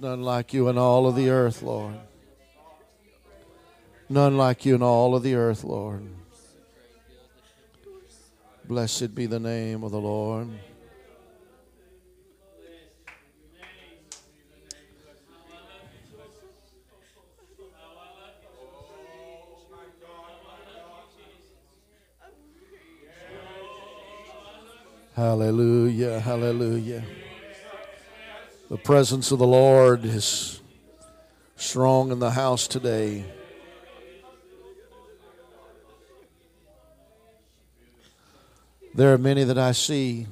None like you in all of the earth, Lord. None like you in all of the earth, Lord. Blessed be the name of the Lord. Hallelujah, hallelujah. The presence of the Lord is strong in the house today. There are many that I see.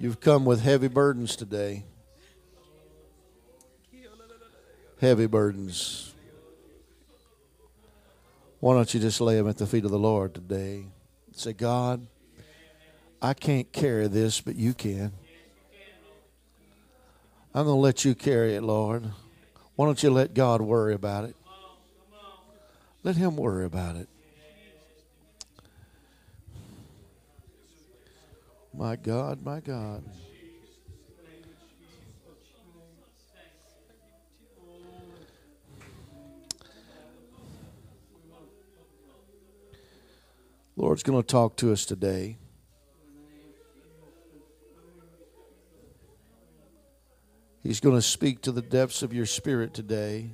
You've come with heavy burdens today. Heavy burdens. Why don't you just lay them at the feet of the Lord today? Say, God, I can't carry this, but you can. I'm going to let you carry it, Lord. Why don't you let God worry about it? Let Him worry about it. My God, my God. Lord's going to talk to us today. He's going to speak to the depths of your spirit today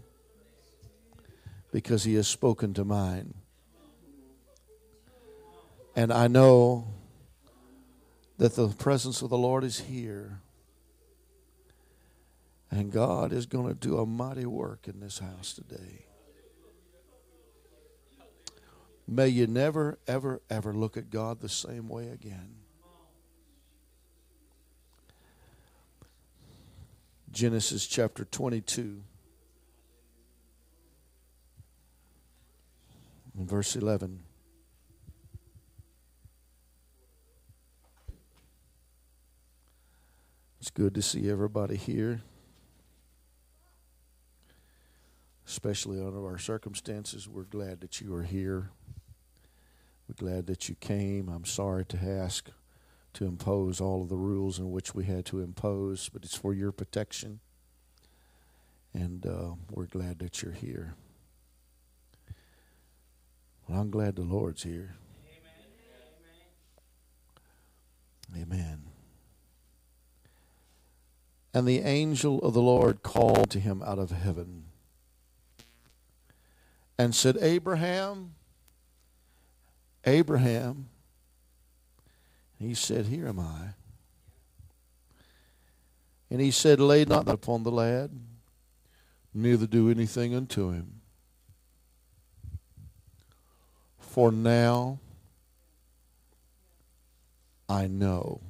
because He has spoken to mine. And I know that the presence of the Lord is here. And God is going to do a mighty work in this house today. May you never, ever, ever look at God the same way again. Genesis chapter 22, verse 11. It's good to see everybody here, especially under our circumstances. We're glad that you are here. We're glad that you came. I'm sorry to ask to impose all of the rules in which we had to impose, but it's for your protection. And uh, we're glad that you're here. Well, I'm glad the Lord's here. Amen. Amen. And the angel of the Lord called to him out of heaven and said, Abraham, Abraham. He said, Here am I. And he said, Lay not upon the lad, neither do anything unto him. For now I know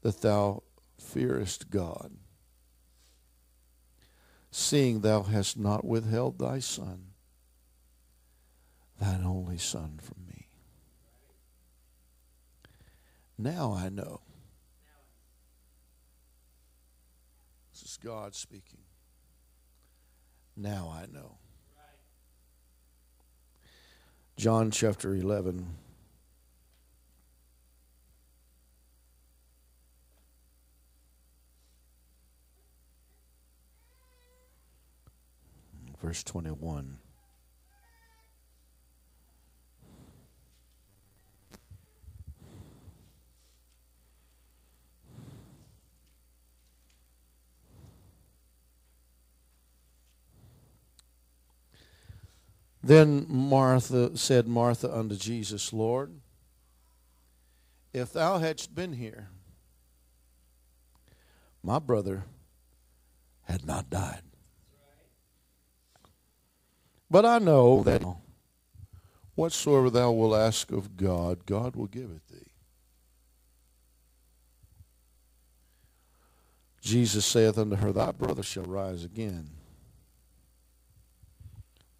that thou fearest God, seeing thou hast not withheld thy son, thine only son, from me. Now I know. This is God speaking. Now I know. John chapter 11. Verse 21. Then Martha said, Martha unto Jesus, Lord, if thou hadst been here, my brother had not died. But I know that whatsoever thou wilt ask of God, God will give it thee. Jesus saith unto her, Thy brother shall rise again.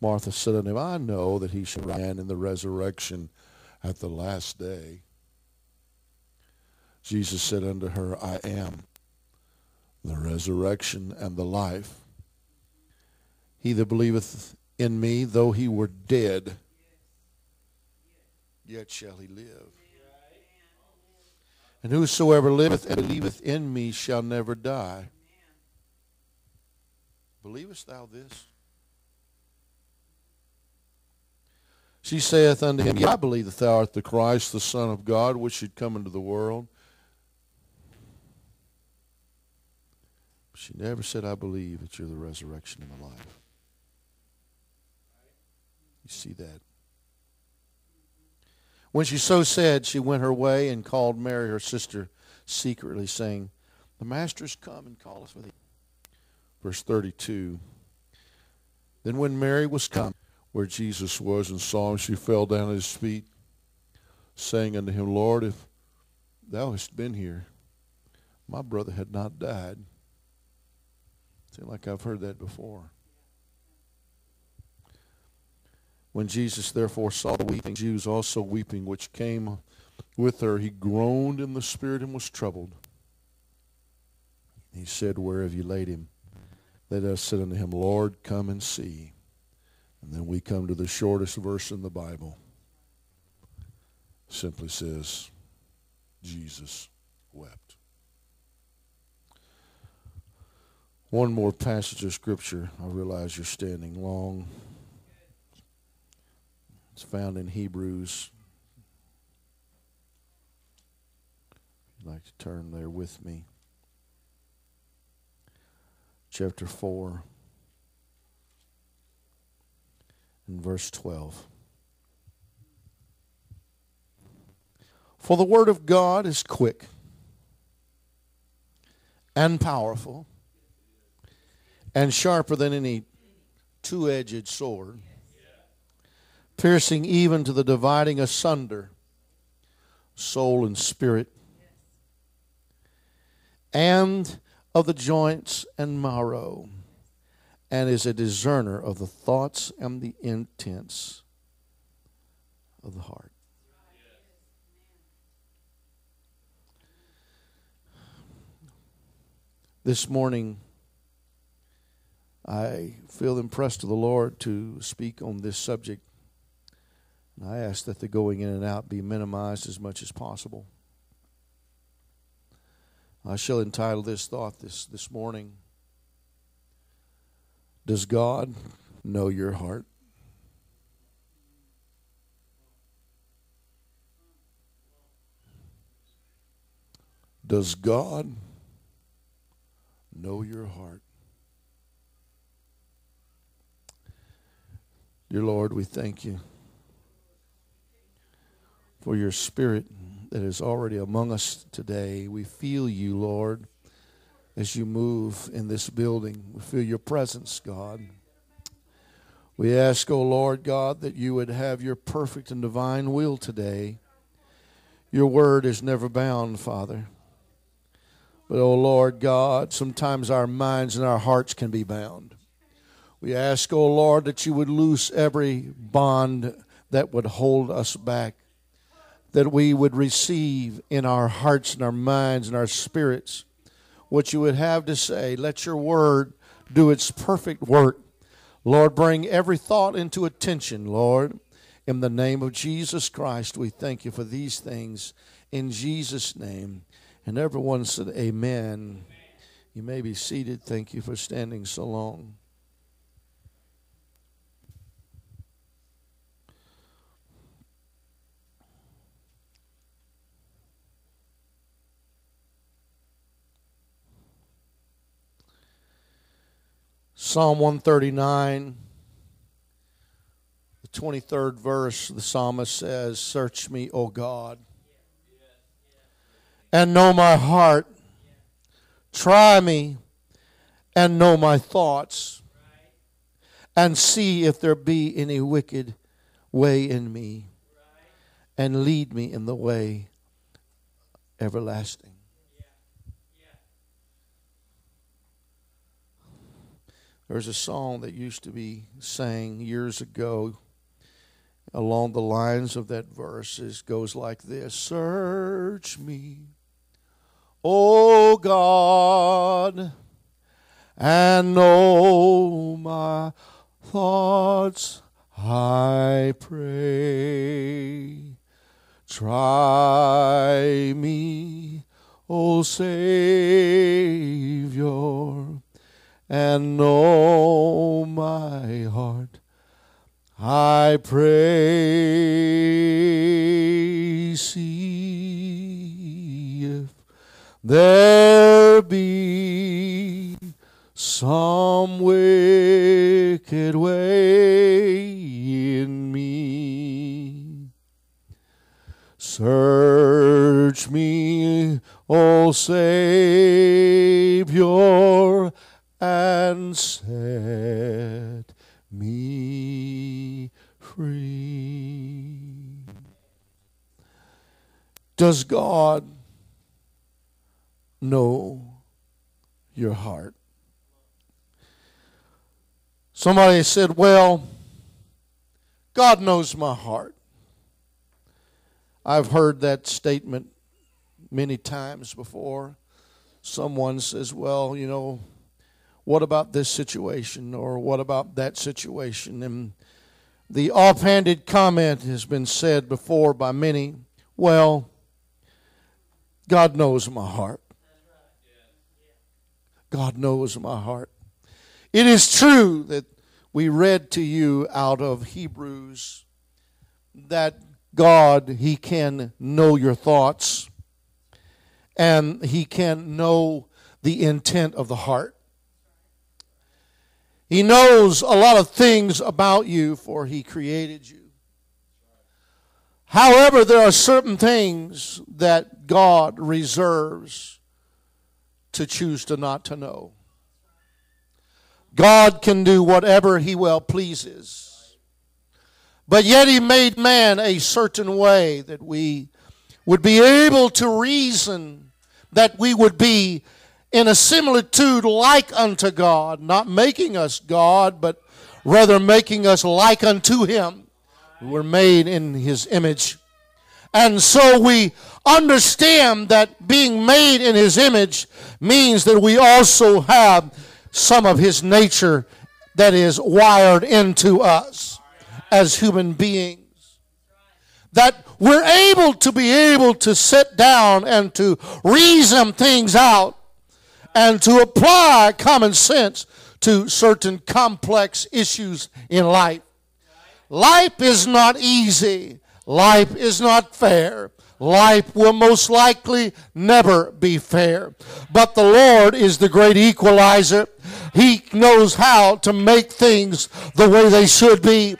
Martha said unto him, I know that he shall rise in the resurrection at the last day. Jesus said unto her, I am the resurrection and the life. He that believeth in me, though he were dead, yet shall he live. And whosoever liveth and believeth in me shall never die. Believest thou this? She saith unto him, I believe that thou art the Christ, the Son of God, which should come into the world. She never said, I believe that you're the resurrection and the life. You see that? When she so said, she went her way and called Mary, her sister, secretly, saying, The Master is come and calleth for thee. Verse 32. Then when Mary was come where Jesus was and saw him, she fell down at his feet, saying unto him, Lord, if thou hast been here, my brother had not died. Seems like I've heard that before. When Jesus therefore saw the weeping Jews also weeping, which came with her, he groaned in the spirit and was troubled. He said, Where have you laid him? Us said unto him, Lord, come and see. And then we come to the shortest verse in the Bible. Simply says, Jesus wept. One more passage of Scripture. I realize you're standing long. It's found in Hebrews. You'd like to turn there with me. Chapter 4 verse 12. For the word of God is quick and powerful and sharper than any two edged sword piercing even to the dividing asunder soul and spirit, and of the joints and marrow, and is a discerner of the thoughts and the intents of the heart. This morning, I feel impressed to the Lord to speak on this subject and I ask that the going in and out be minimized as much as possible. I shall entitle this thought this, this morning Does God know your heart? Does God know your heart? Dear Lord, we thank you for your spirit that is already among us today. We feel you, Lord, as you move in this building. We feel your presence, God. We ask, O oh Lord God, that you would have your perfect and divine will today. Your word is never bound, Father. But, O oh Lord God, sometimes our minds and our hearts can be bound. We ask, O oh Lord, that you would loose every bond that would hold us back that we would receive in our hearts and our minds and our spirits what you would have to say. Let your word do its perfect work. Lord, bring every thought into attention, Lord. In the name of Jesus Christ, we thank you for these things. In Jesus' name. And everyone said, Amen. You may be seated. Thank you for standing so long. Psalm 139, the 23rd verse, the psalmist says, Search me, O God, and know my heart. Try me and know my thoughts, and see if there be any wicked way in me, and lead me in the way everlasting. There's a song that used to be sang years ago along the lines of that verse. It goes like this Search me, O God, and know my thoughts, I pray. Try me, O Savior, and know my heart. I pray, see if there be some wicked way in me. Search me, O Savior, and set me free. Does God know your heart? Somebody said, Well, God knows my heart. I've heard that statement many times before. Someone says, Well, you know, what about this situation or what about that situation? And the offhanded comment has been said before by many well, God knows my heart. God knows my heart. It is true that we read to you out of Hebrews that God, He can know your thoughts and He can know the intent of the heart. He knows a lot of things about you, for He created you. However, there are certain things that God reserves to choose to not to know. God can do whatever He well pleases. But yet He made man a certain way that we would be able to reason, that we would be in a similitude like unto God, not making us God, but rather making us like unto Him. We're made in His image. And so we understand that being made in His image means that we also have some of His nature that is wired into us as human beings. That we're able to be able to sit down and to reason things out and to apply common sense to certain complex issues in life. Life is not easy. Life is not fair. Life will most likely never be fair. But the Lord is the great equalizer. He knows how to make things the way they should be.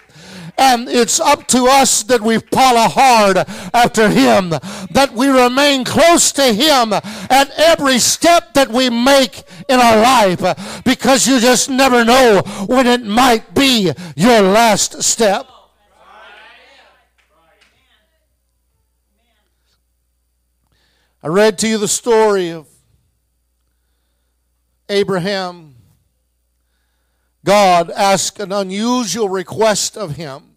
And it's up to us that we follow hard after Him, that we remain close to Him at every step that we make in our life, because you just never know when it might be your last step. I read to you the story of Abraham. God asked an unusual request of him.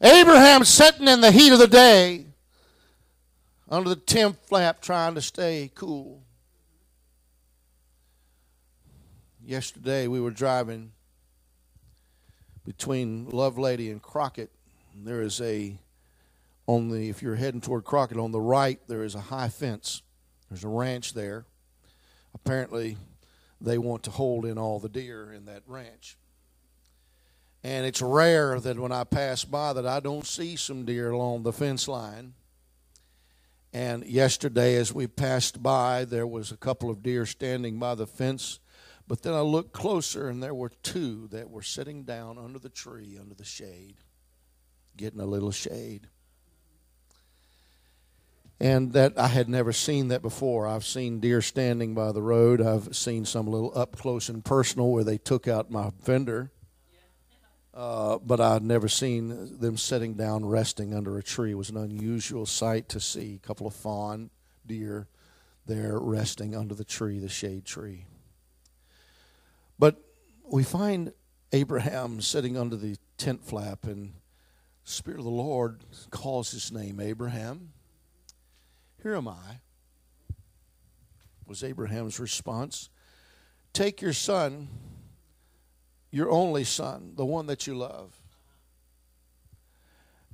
Abraham sitting in the heat of the day under the tent flap trying to stay cool. Yesterday we were driving between Lovelady and Crockett. There is a on the if you're heading toward Crockett on the right there is a high fence. There's a ranch there. Apparently they want to hold in all the deer in that ranch. And it's rare that when I pass by that I don't see some deer along the fence line. And yesterday, as we passed by, there was a couple of deer standing by the fence. But then I looked closer, and there were two that were sitting down under the tree, under the shade, getting a little shade. And that I had never seen that before. I've seen deer standing by the road. I've seen some little up close and personal where they took out my fender uh, but I'd never seen them sitting down resting under a tree. It was an unusual sight to see a couple of fawn deer there resting under the tree, the shade tree. But we find Abraham sitting under the tent flap, and the Spirit of the Lord calls his name Abraham. Here am I, was Abraham's response. Take your son your only son, the one that you love,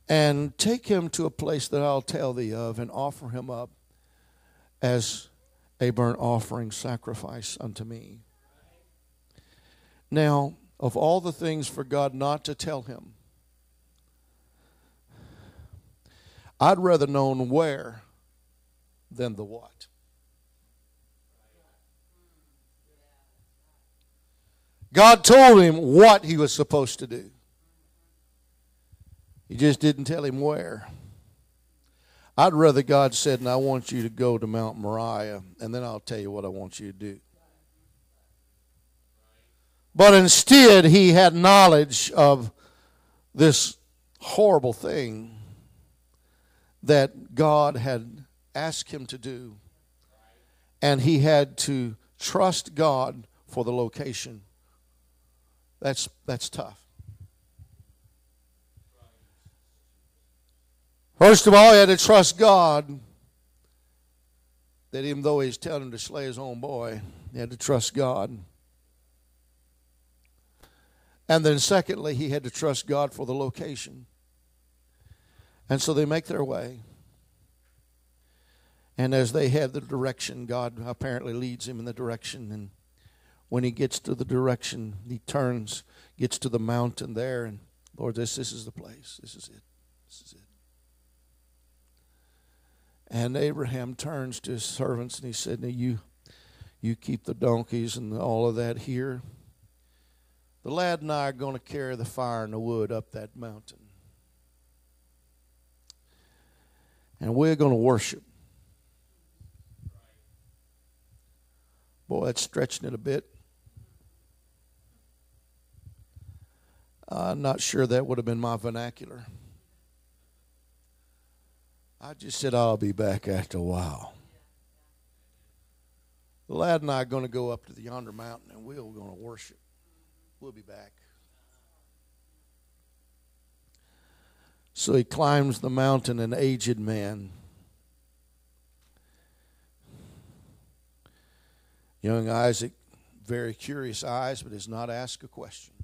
and take him to a place that I'll tell thee of and offer him up as a burnt offering sacrifice unto me. Now, of all the things for God not to tell him, I'd rather known where than the what. God told him what he was supposed to do. He just didn't tell him where. I'd rather God said, and I want you to go to Mount Moriah, and then I'll tell you what I want you to do. But instead, he had knowledge of this horrible thing that God had asked him to do. And he had to trust God for the location. That's, that's tough. First of all, he had to trust God that even though he's telling him to slay his own boy, he had to trust God. And then, secondly, he had to trust God for the location. And so they make their way. And as they head the direction, God apparently leads him in the direction. And when he gets to the direction, he turns, gets to the mountain there, and Lord, this, this is the place. This is it. This is it. And Abraham turns to his servants and he said, Now you, you keep the donkeys and all of that here. The lad and I are going to carry the fire and the wood up that mountain. And we're going to worship. Boy, that's stretching it a bit. I'm not sure that would have been my vernacular. I just said, I'll be back after a while. The lad and I are going to go up to the yonder mountain and we're going to worship. We'll be back. So he climbs the mountain, an aged man. Young Isaac, very curious eyes, but does not ask a question.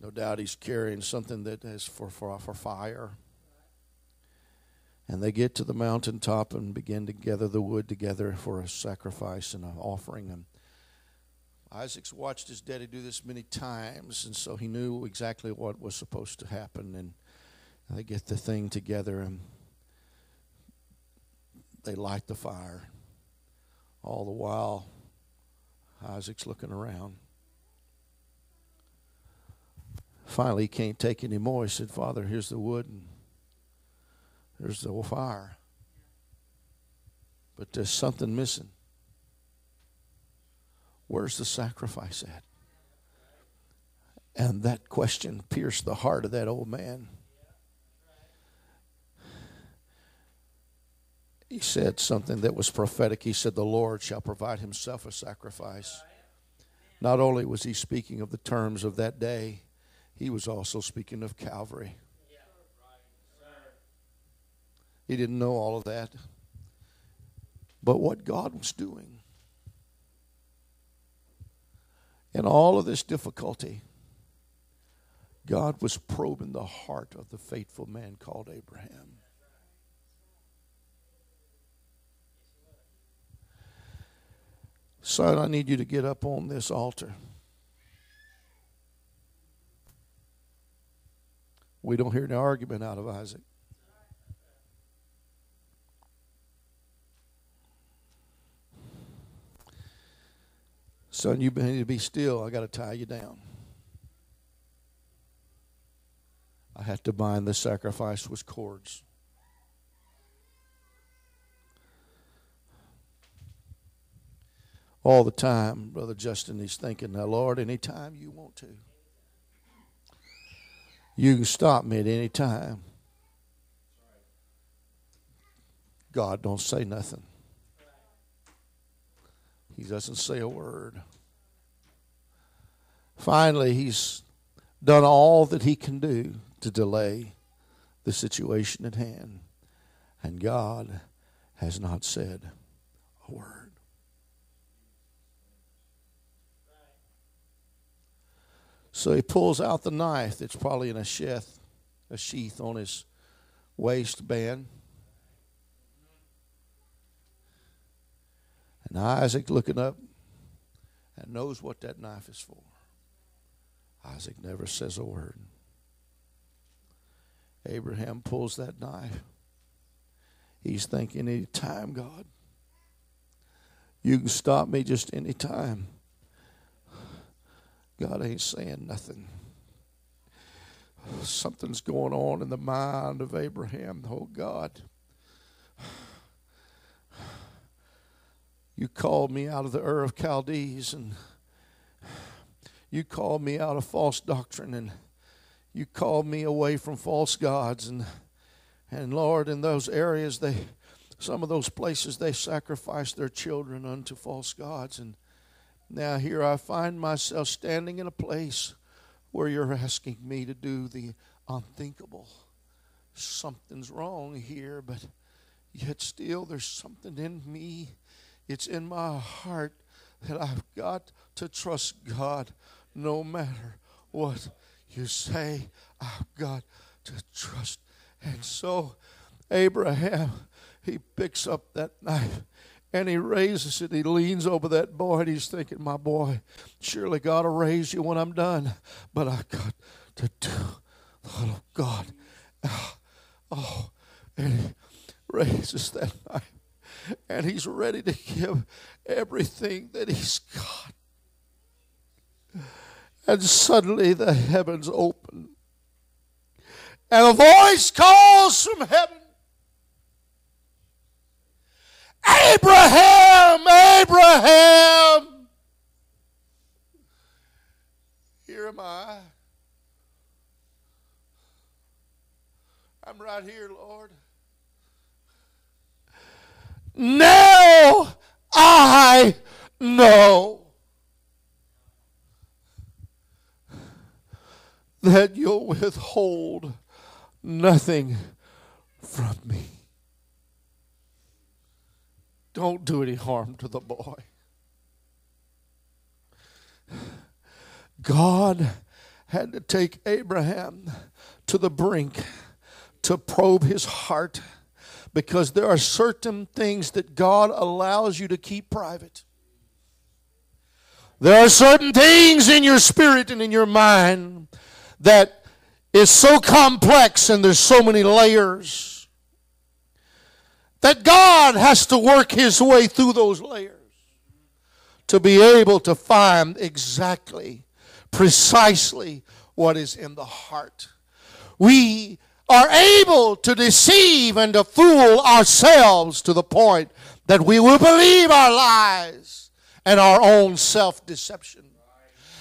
No doubt he's carrying something that is for, for, for fire. And they get to the mountaintop and begin to gather the wood together for a sacrifice and an offering. And Isaac's watched his daddy do this many times, and so he knew exactly what was supposed to happen. And they get the thing together and they light the fire. All the while, Isaac's looking around. Finally, he can't take any more. He said, Father, here's the wood and there's the fire. But there's something missing. Where's the sacrifice at? And that question pierced the heart of that old man. He said something that was prophetic. He said, The Lord shall provide himself a sacrifice. Not only was he speaking of the terms of that day, he was also speaking of Calvary. He didn't know all of that. But what God was doing in all of this difficulty, God was probing the heart of the faithful man called Abraham. Son, I need you to get up on this altar. We don't hear any argument out of Isaac. Son, you need to be still. I got to tie you down. I had to bind the sacrifice with cords. All the time, Brother Justin, he's thinking, now, Lord, anytime you want to. You can stop me at any time. God don't say nothing. He doesn't say a word. Finally, he's done all that he can do to delay the situation at hand. And God has not said a word. So he pulls out the knife that's probably in a sheath a sheath on his waistband. And Isaac looking up and knows what that knife is for. Isaac never says a word. Abraham pulls that knife. He's thinking, any time, God, you can stop me just any time. God ain't saying nothing. Something's going on in the mind of Abraham. Oh, God. You called me out of the Ur of Chaldees and you called me out of false doctrine and you called me away from false gods and and Lord in those areas they some of those places they sacrificed their children unto false gods and now here I find myself standing in a place where you're asking me to do the unthinkable something's wrong here but yet still there's something in me it's in my heart that I've got to trust God no matter what you say. I've got to trust. And so, Abraham, he picks up that knife and he raises it. He leans over that boy and he's thinking, My boy, surely God will raise you when I'm done. But I got to do the will of God. Ah, oh, and he raises that knife and he's ready to give everything that he's got. And suddenly the heavens open, and a voice calls from heaven Abraham, Abraham. Here am I. I'm right here, Lord. Now I know that you'll withhold nothing from me. Don't do any harm to the boy. God had to take Abraham to the brink to probe his heart because there are certain things that God allows you to keep private. There are certain things in your spirit and in your mind that is so complex and there's so many layers that God has to work his way through those layers to be able to find exactly, precisely what is in the heart. We are able to deceive and to fool ourselves to the point that we will believe our lies and our own self deception.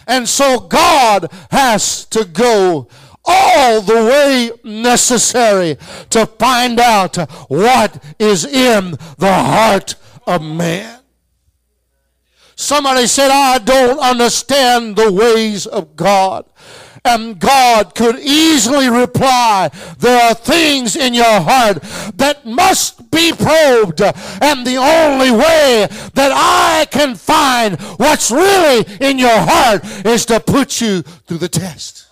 And so God has to go all the way necessary to find out what is in the heart of man. Somebody said, I don't understand the ways of God. And God could easily reply, There are things in your heart that must be probed. And the only way that I can find what's really in your heart is to put you through the test.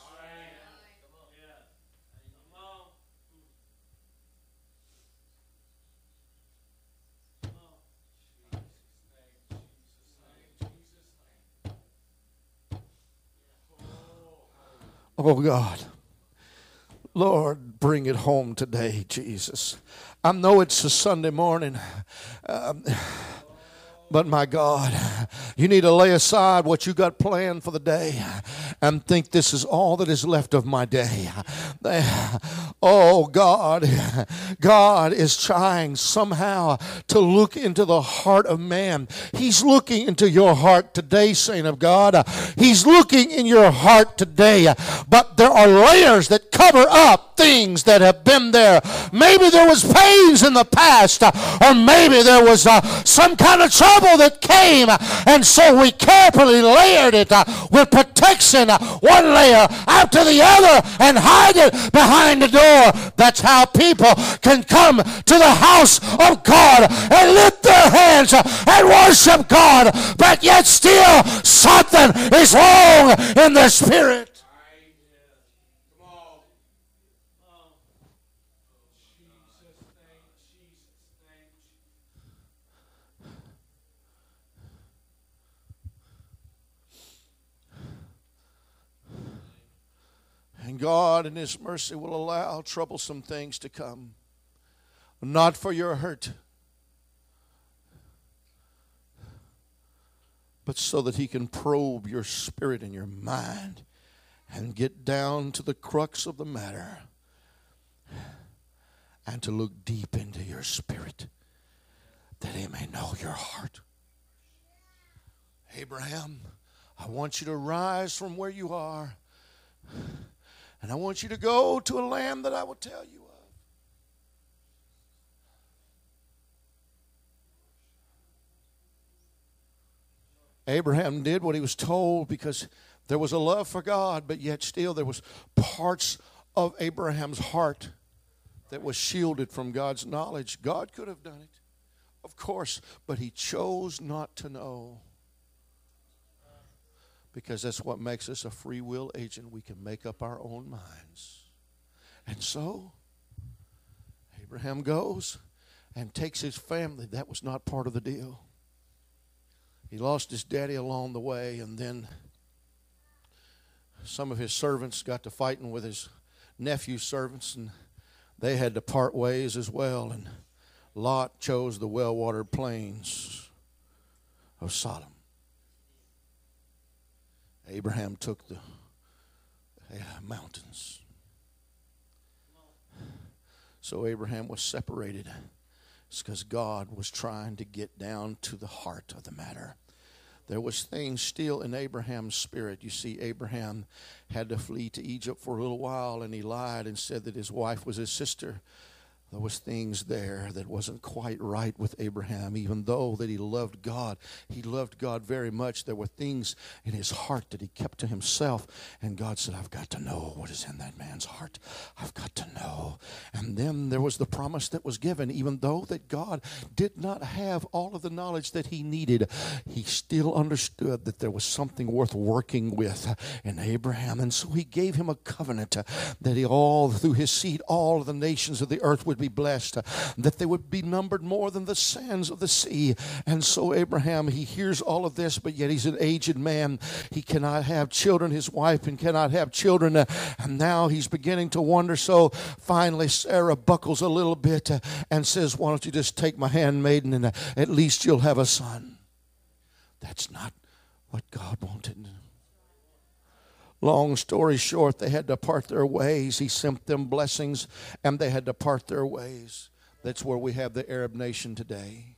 Oh God. Lord, bring it home today, Jesus. I know it's a Sunday morning. Um, but my God, you need to lay aside what you got planned for the day and think this is all that is left of my day. Oh God, God is trying somehow to look into the heart of man. He's looking into your heart today, saint of God. He's looking in your heart today. But there are layers that cover up things that have been there. Maybe there was pains in the past, or maybe there was uh, some kind of trouble trouble that came. And so we carefully layered it uh, with protection, uh, one layer after the other, and hide it behind the door. That's how people can come to the house of God and lift their hands uh, and worship God, but yet still something is wrong in their spirit. And God, in His mercy, will allow troublesome things to come, not for your hurt, but so that He can probe your spirit and your mind and get down to the crux of the matter and to look deep into your spirit that He may know your heart. Abraham, I want you to rise from where you are and I want you to go to a land that I will tell you of. Abraham did what he was told because there was a love for God, but yet still there was parts of Abraham's heart that was shielded from God's knowledge. God could have done it, of course, but he chose not to know. Because that's what makes us a free will agent. We can make up our own minds. And so, Abraham goes and takes his family. That was not part of the deal. He lost his daddy along the way, and then some of his servants got to fighting with his nephew's servants, and they had to part ways as well. And Lot chose the well watered plains of Sodom. Abraham took the mountains. So Abraham was separated. It's because God was trying to get down to the heart of the matter. There was things still in Abraham's spirit. You see, Abraham had to flee to Egypt for a little while, and he lied and said that his wife was his sister there was things there that wasn't quite right with Abraham. Even though that he loved God he loved God very much. There were things in his heart that he kept to himself. And God said I've got to know what is in that man's heart. I've got to know. And then there was the promise that was given. Even though that God did not have all of the knowledge that he needed he still understood that there was something worth working with in Abraham. And so he gave him a covenant that he all through his seed all of the nations of the earth would be be blessed, that they would be numbered more than the sands of the sea. And so Abraham, he hears all of this, but yet he's an aged man. He cannot have children. His wife and cannot have children. And now he's beginning to wonder. So finally, Sarah buckles a little bit and says, Why don't you just take my handmaiden and at least you'll have a son? That's not what God wanted. Long story short, they had to part their ways. He sent them blessings and they had to part their ways. That's where we have the Arab nation today.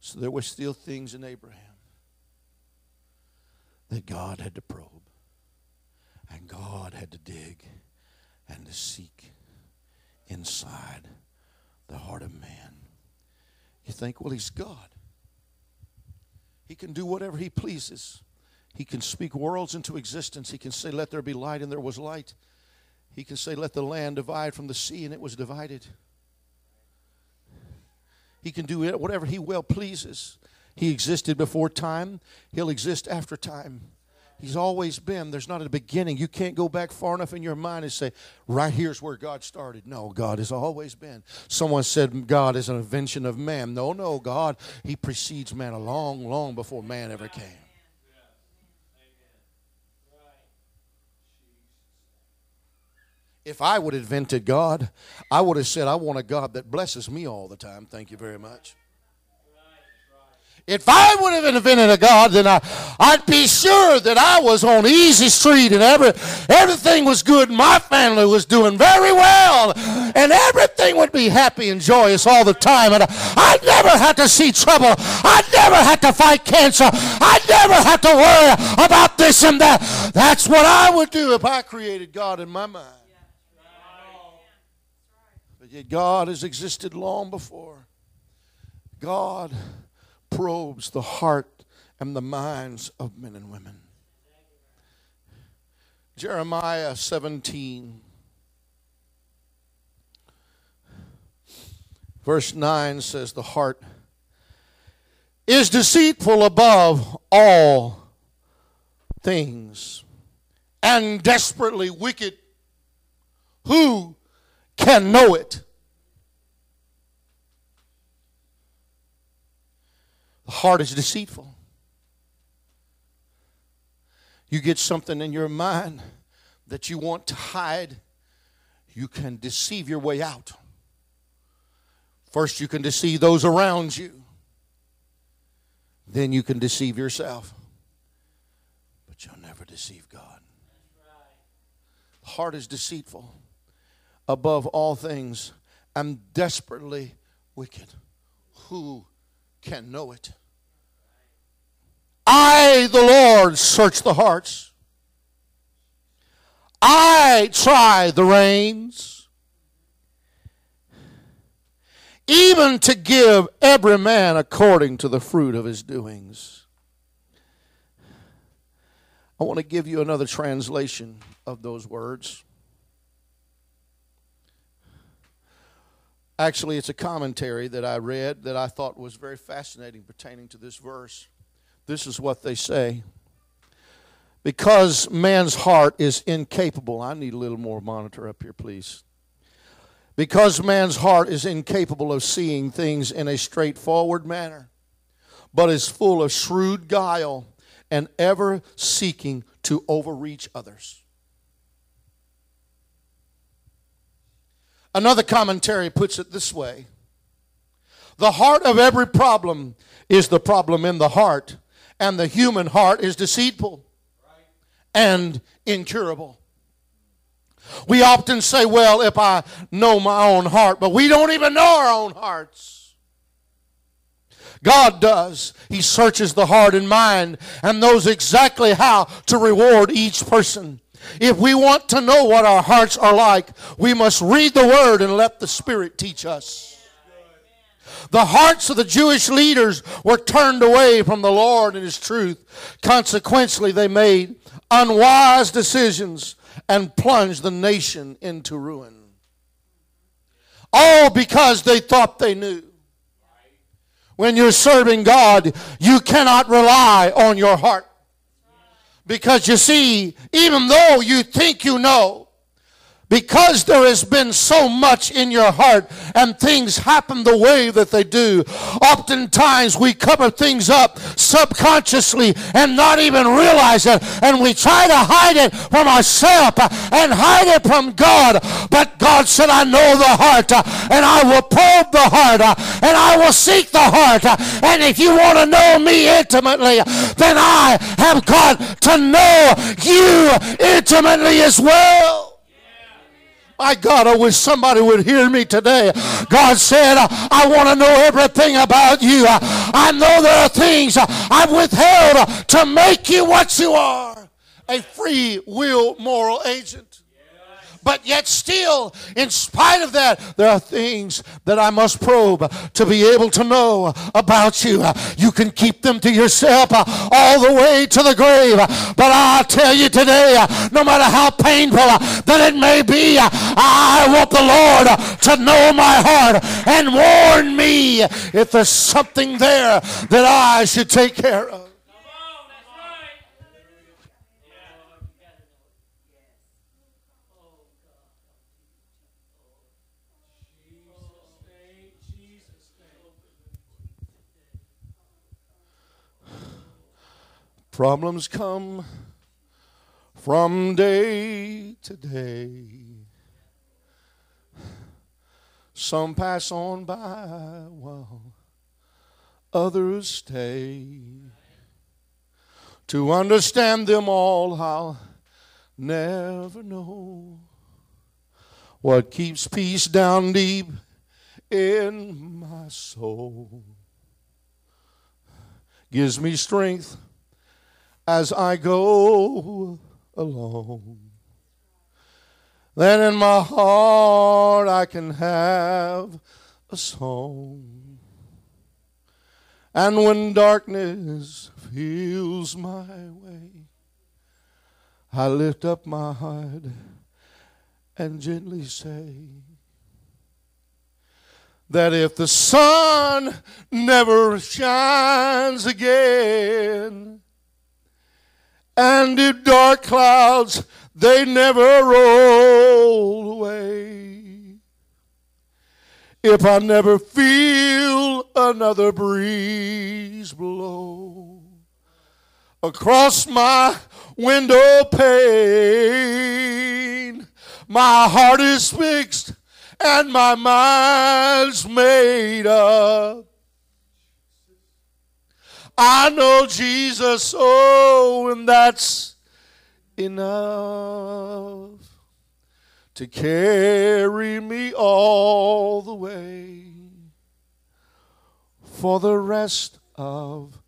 So there were still things in Abraham that God had to probe, and God had to dig and to seek inside the heart of man. You think, well, he's God. He can do whatever he pleases. He can speak worlds into existence. He can say, Let there be light, and there was light. He can say, Let the land divide from the sea, and it was divided. He can do whatever he well pleases. He existed before time, he'll exist after time. He's always been. There's not a beginning. You can't go back far enough in your mind and say, right here's where God started. No, God has always been. Someone said God is an invention of man. No, no, God, He precedes man a long, long before man ever came. If I would have invented God, I would have said, I want a God that blesses me all the time. Thank you very much. If I would have invented a God, then I, I'd be sure that I was on easy street and every, everything was good my family was doing very well and everything would be happy and joyous all the time. And I'd never have to see trouble. I'd never have to fight cancer. I'd never have to worry about this and that. That's what I would do if I created God in my mind. But yet God has existed long before. God probes the heart and the minds of men and women. Jeremiah 17, verse 9 says, The heart is deceitful above all things and desperately wicked. Who can know it? The heart is deceitful. You get something in your mind that you want to hide, you can deceive your way out. First, you can deceive those around you, then you can deceive yourself. But you'll never deceive God. The heart is deceitful above all things and desperately wicked. Who can know it? I, the Lord, search the hearts. I try the reins, even to give every man according to the fruit of his doings. I want to give you another translation of those words. Actually, it's a commentary that I read that I thought was very fascinating pertaining to this verse. This is what they say. Because man's heart is incapable, I need a little more monitor up here, please. Because man's heart is incapable of seeing things in a straightforward manner, but is full of shrewd guile and ever seeking to overreach others. Another commentary puts it this way The heart of every problem is the problem in the heart, and the human heart is deceitful and incurable. We often say, well, if I know my own heart, but we don't even know our own hearts. God does. He searches the heart and mind and knows exactly how to reward each person. If we want to know what our hearts are like, we must read the Word and let the Spirit teach us. The hearts of the Jewish leaders were turned away from the Lord and His truth. Consequently, they made unwise decisions and plunged the nation into ruin. All because they thought they knew. When you're serving God, you cannot rely on your heart. Because you see, even though you think you know, because there has been so much in your heart and things happen the way that they do, oftentimes we cover things up subconsciously and not even realize it. And we try to hide it from ourselves and hide it from God. But God said, I know the heart and I will probe the heart and I will seek the heart. And if you want to know me intimately, then I have got to know you intimately as well. My God, I wish somebody would hear me today. God said, I want to know everything about you. I know there are things I've withheld to make you what you are a free will moral agent. But yet, still, in spite of that, there are things that I must probe to be able to know about you. You can keep them to yourself all the way to the grave. But I'll tell you today, no matter how painful that it may be, I want the Lord to know my heart and warn me if there's something there that I should take care of. Problems come from day to day. Some pass on by while others stay. To understand them all, I'll never know what keeps peace down deep in my soul. Gives me strength as I go along. Then in my heart I can have a song. And when darkness fills my way, I lift up my heart and gently say that if the sun never shines again, and if dark clouds they never roll away. If I never feel another breeze blow across my window pane. My heart is fixed and my mind's made up. I know Jesus, oh, and that's enough to carry me all the way for the rest of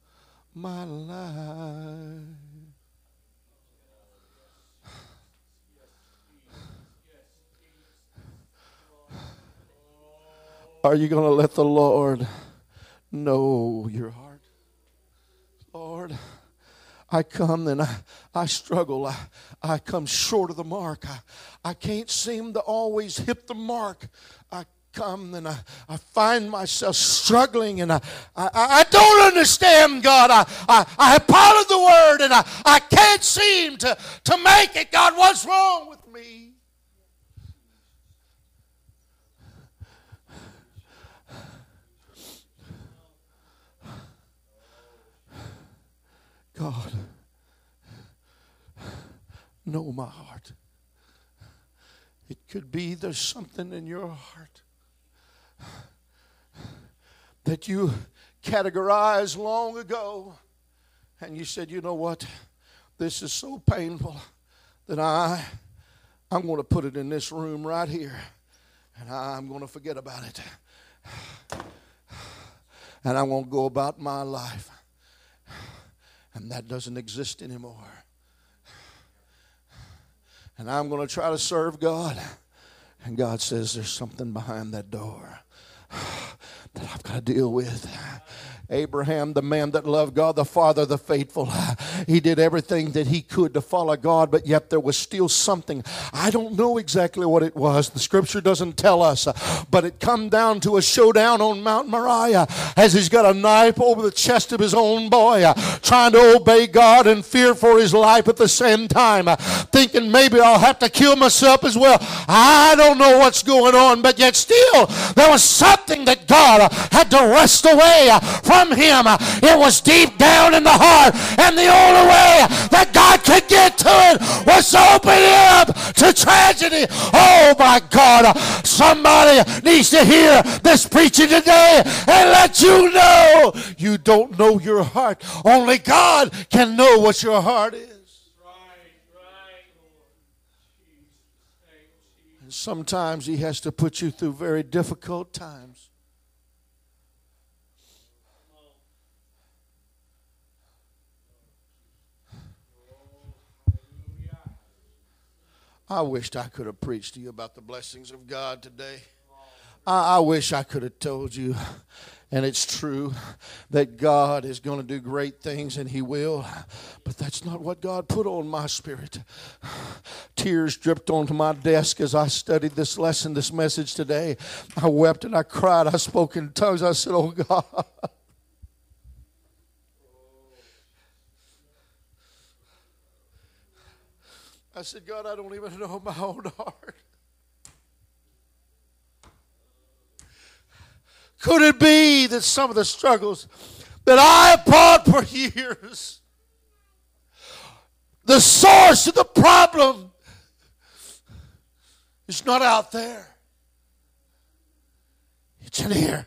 my life. Are you going to let the Lord know your heart? I come and I, I struggle. I, I come short of the mark. I, I can't seem to always hit the mark. I come and I, I find myself struggling and I, I, I don't understand God. I, I, I have followed the word and I, I can't seem to, to make it. God, what's wrong with me? God, know my heart. It could be there's something in your heart that you categorized long ago, and you said, you know what? This is so painful that I, I'm going to put it in this room right here, and I'm going to forget about it. And I'm going to go about my life. And that doesn't exist anymore. And I'm going to try to serve God. And God says, There's something behind that door that I've got to deal with. Abraham, the man that loved God, the father, the faithful, he did everything that he could to follow God, but yet there was still something. I don't know exactly what it was. The scripture doesn't tell us, but it come down to a showdown on Mount Moriah as he's got a knife over the chest of his own boy, trying to obey God and fear for his life at the same time, thinking maybe I'll have to kill myself as well. I don't know what's going on, but yet still there was something that God had to wrest away from him. It was deep down in the heart. And the only way that God could get to it was open it up to tragedy. Oh my God. Somebody needs to hear this preaching today and let you know you don't know your heart. Only God can know what your heart is. And sometimes he has to put you through very difficult times. I wished I could have preached to you about the blessings of God today. I, I wish I could have told you, and it's true, that God is going to do great things, and He will. But that's not what God put on my spirit. Tears dripped onto my desk as I studied this lesson, this message today. I wept and I cried. I spoke in tongues. I said, Oh God. I said, God, I don't even know my own heart. Could it be that some of the struggles that I have fought for years, the source of the problem is not out there, it's in here.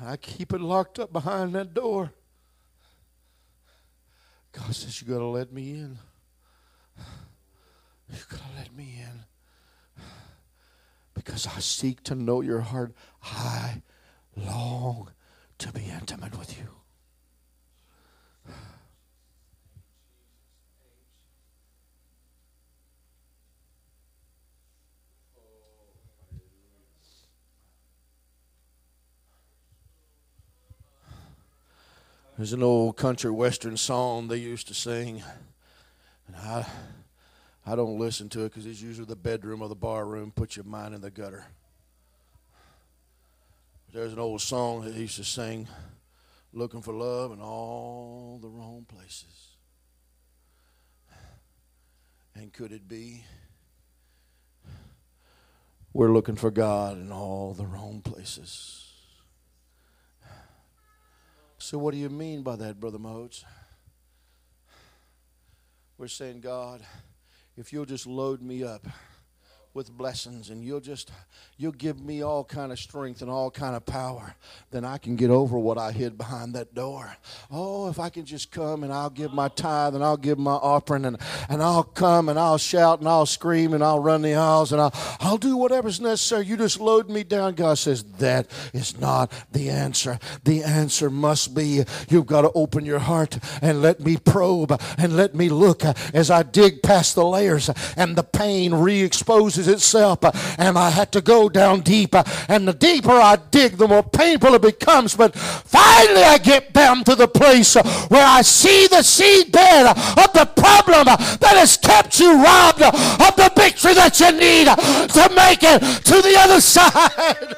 I keep it locked up behind that door. God says, You got to let me in. You got to let me in. Because I seek to know your heart. I long to be intimate with you. There's an old country western song they used to sing, and I, I don't listen to it because it's usually the bedroom or the bar room. Put your mind in the gutter. There's an old song that he used to sing, looking for love in all the wrong places. And could it be we're looking for God in all the wrong places? So, what do you mean by that, Brother Motes? We're saying, God, if you'll just load me up with blessings and you'll just you'll give me all kind of strength and all kind of power. Then i can get over what i hid behind that door. Oh if i can just come and i'll give my tithe and i'll give my offering and, and i'll come and i'll shout and i'll scream and i'll run the aisles and i'll, I'll do whatever's necessary. You just load me down. God says that is not the answer. The answer must be you've got to open your heart and let me probe and let me look as i dig past the layers and the pain re-exposes itself. Uh, and I had to go down deep. And the deeper I dig, the more painful it becomes. But finally, I get down to the place uh, where I see the seedbed of the problem that has kept you robbed of the victory that you need to make it to the other side.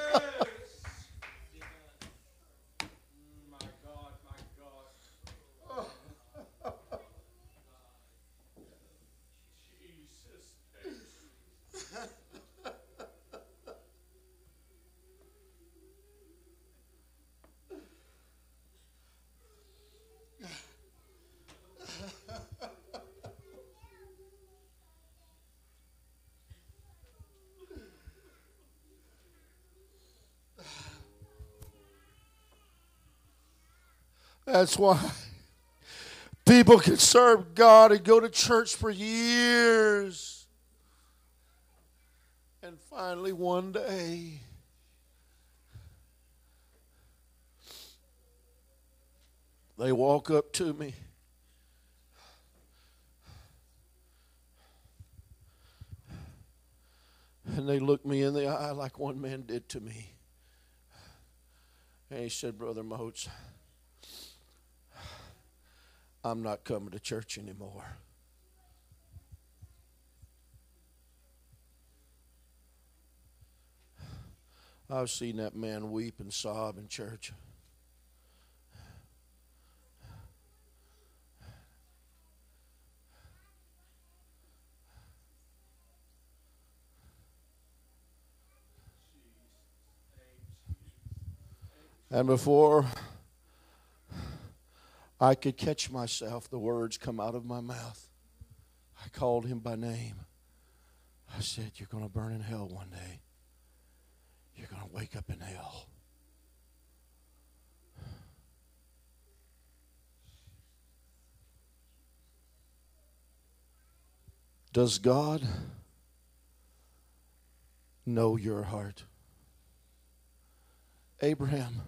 That's why people can serve God and go to church for years. And finally, one day, they walk up to me. And they look me in the eye like one man did to me. And he said, Brother Motes, I'm not coming to church anymore. I've seen that man weep and sob in church. And before I could catch myself, the words come out of my mouth. I called him by name. I said, You're going to burn in hell one day. You're going to wake up in hell. Does God know your heart? Abraham,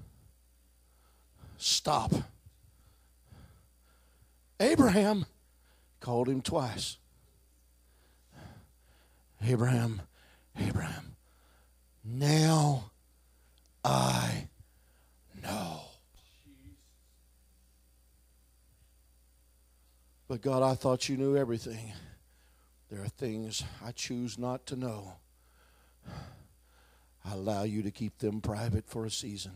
stop. Abraham called him twice. Abraham, Abraham, now I know. But God, I thought you knew everything. There are things I choose not to know. I allow you to keep them private for a season.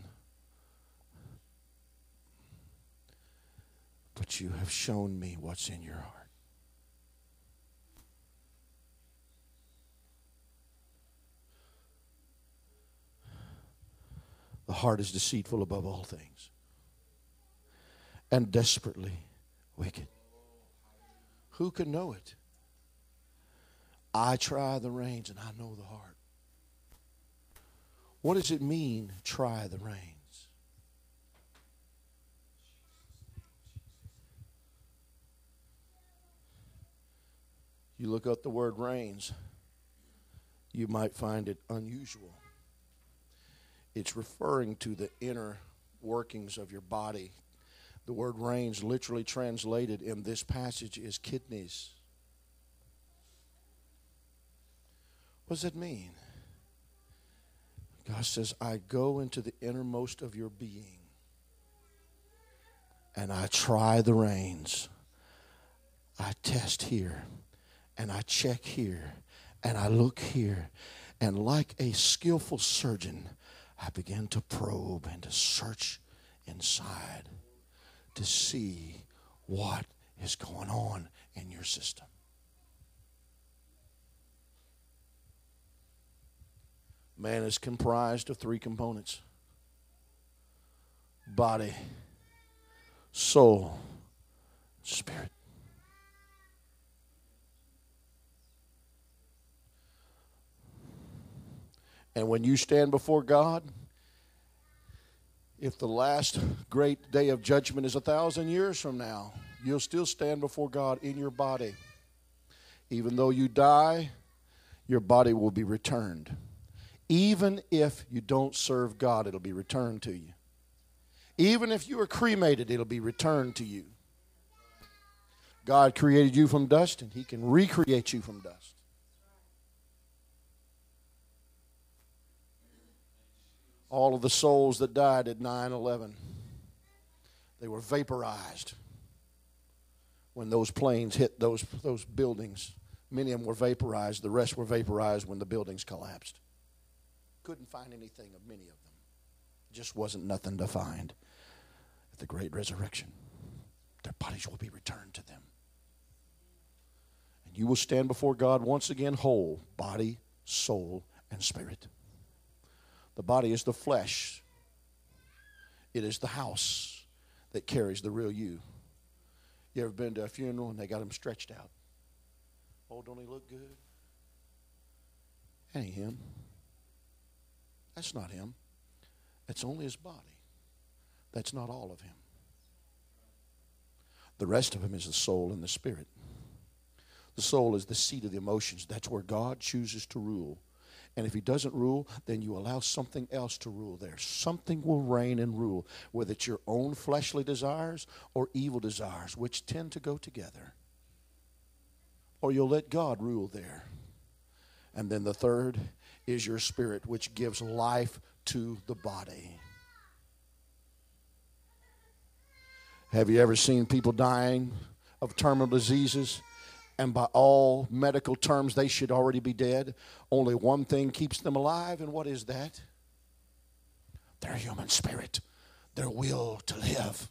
But you have shown me what's in your heart. The heart is deceitful above all things and desperately wicked. Who can know it? I try the reins and I know the heart. What does it mean, try the reins? You look up the word reins, you might find it unusual. It's referring to the inner workings of your body. The word reins, literally translated in this passage, is kidneys. What does that mean? God says, I go into the innermost of your being and I try the reins. I test here and I check here and I look here. And like a skillful surgeon, I begin to probe and to search inside to see what is going on in your system. Man is comprised of three components body, soul, spirit. And when you stand before God, if the last great day of judgment is a thousand years from now, you'll still stand before God in your body. Even though you die, your body will be returned. Even if you don't serve God, it'll be returned to you. Even if you are cremated, it'll be returned to you. God created you from dust, and He can recreate you from dust. All of the souls that died at 9 11, they were vaporized when those planes hit those, those buildings. Many of them were vaporized, the rest were vaporized when the buildings collapsed. Couldn't find anything of many of them. Just wasn't nothing to find at the great resurrection. Their bodies will be returned to them. And you will stand before God once again whole, body, soul, and spirit. The body is the flesh, it is the house that carries the real you. You ever been to a funeral and they got him stretched out? Oh, don't he look good? That ain't him. That's not him. That's only his body. That's not all of him. The rest of him is the soul and the spirit. The soul is the seat of the emotions. That's where God chooses to rule. And if he doesn't rule, then you allow something else to rule there. Something will reign and rule, whether it's your own fleshly desires or evil desires, which tend to go together or you'll let God rule there. And then the third is your spirit, which gives life to the body. Have you ever seen people dying of terminal diseases? And by all medical terms, they should already be dead. Only one thing keeps them alive, and what is that? Their human spirit, their will to live.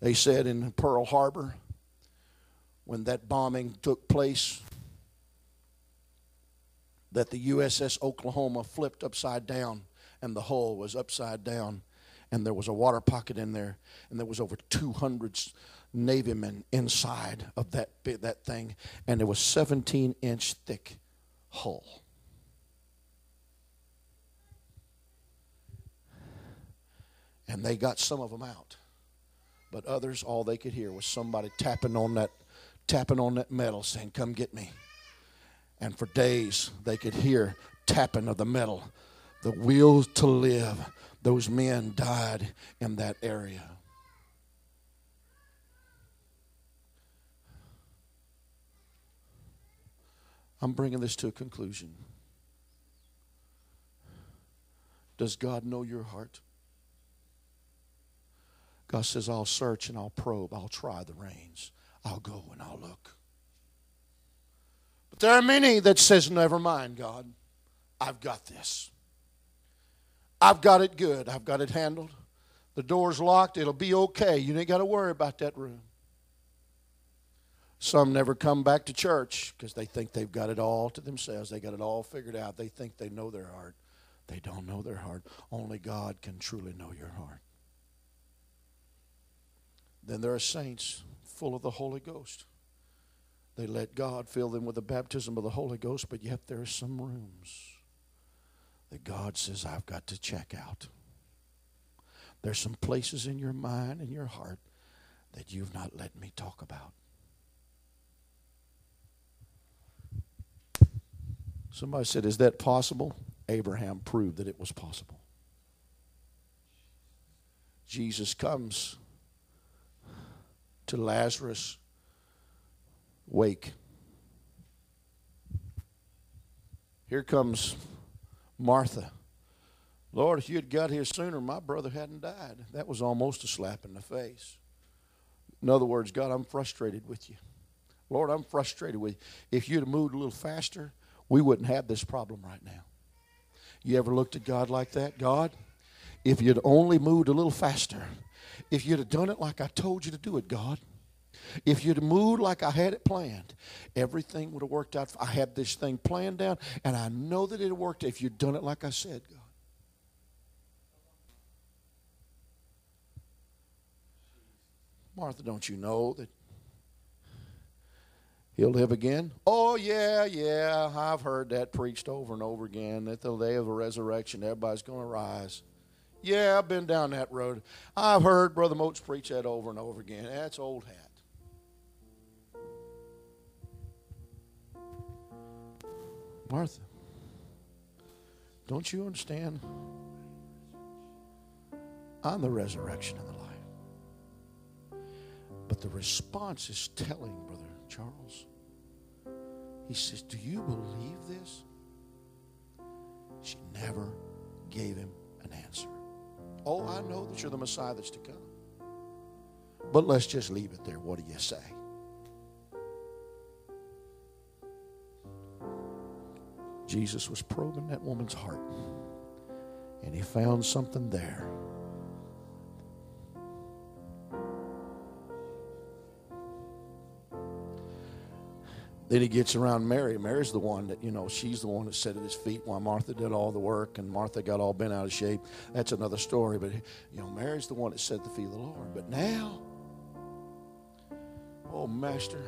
They said in Pearl Harbor, when that bombing took place, that the USS Oklahoma flipped upside down and the hull was upside down and there was a water pocket in there and there was over 200 navy men inside of that that thing and it was 17 inch thick hull and they got some of them out but others, all they could hear was somebody tapping on that, tapping on that metal, saying, "Come get me." And for days, they could hear tapping of the metal, the will to live. Those men died in that area. I'm bringing this to a conclusion. Does God know your heart? God says, I'll search and I'll probe, I'll try the reins, I'll go and I'll look. But there are many that says, Never mind, God, I've got this. I've got it good, I've got it handled. The door's locked, it'll be okay. You ain't got to worry about that room. Some never come back to church because they think they've got it all to themselves. They got it all figured out. They think they know their heart. They don't know their heart. Only God can truly know your heart. Then there are saints full of the Holy Ghost. They let God fill them with the baptism of the Holy Ghost, but yet there are some rooms that God says, I've got to check out. There's some places in your mind and your heart that you've not let me talk about. Somebody said, Is that possible? Abraham proved that it was possible. Jesus comes to Lazarus' wake. Here comes Martha. Lord, if you had got here sooner, my brother hadn't died. That was almost a slap in the face. In other words, God, I'm frustrated with you. Lord, I'm frustrated with you. If you'd have moved a little faster, we wouldn't have this problem right now. You ever looked at God like that? God, if you'd only moved a little faster, if you'd have done it like I told you to do it, God, if you'd moved like I had it planned, everything would have worked out. I had this thing planned out, and I know that it worked if you'd done it like I said, God. Martha, don't you know that he'll live again? Oh, yeah, yeah. I've heard that preached over and over again that the day of the resurrection, everybody's going to rise. Yeah, I've been down that road. I've heard Brother Motes preach that over and over again. That's old hat. Martha, don't you understand? I'm the resurrection and the life. But the response is telling, Brother Charles. He says, Do you believe this? She never gave him an answer. Oh, I know that you're the Messiah that's to come. But let's just leave it there. What do you say? Jesus was probing that woman's heart, and he found something there. Then he gets around Mary. Mary's the one that, you know, she's the one that sat at his feet while Martha did all the work and Martha got all bent out of shape. That's another story. But, you know, Mary's the one that sat at the feet of the Lord. But now, oh, Master,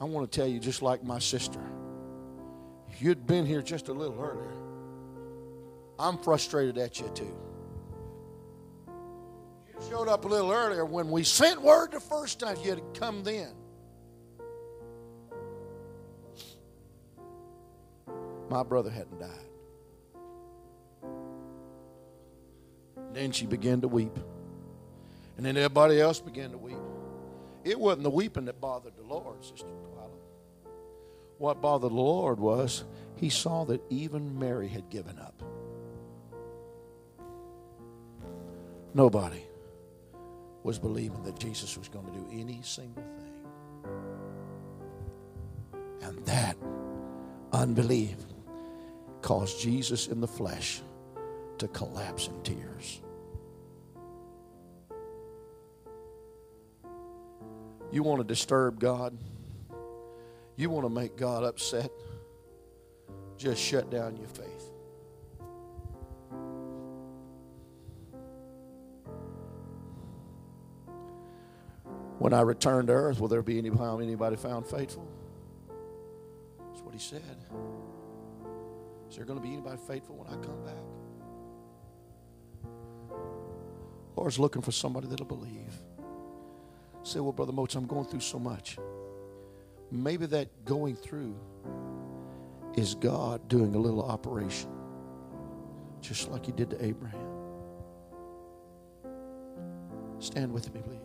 I want to tell you, just like my sister, you'd been here just a little earlier, I'm frustrated at you too. You showed up a little earlier when we sent word the first time you had come then. My brother hadn't died. Then she began to weep. And then everybody else began to weep. It wasn't the weeping that bothered the Lord, Sister. What bothered the Lord was he saw that even Mary had given up. Nobody was believing that Jesus was going to do any single thing. And that unbelief caused Jesus in the flesh to collapse in tears. You want to disturb God? You want to make God upset? Just shut down your faith. When I return to earth, will there be anybody, found faithful? That's what he said. Is there going to be anybody faithful when I come back? Lord's looking for somebody that'll believe. Say, well, Brother Motes, I'm going through so much. Maybe that going through is God doing a little operation, just like He did to Abraham. Stand with me, please.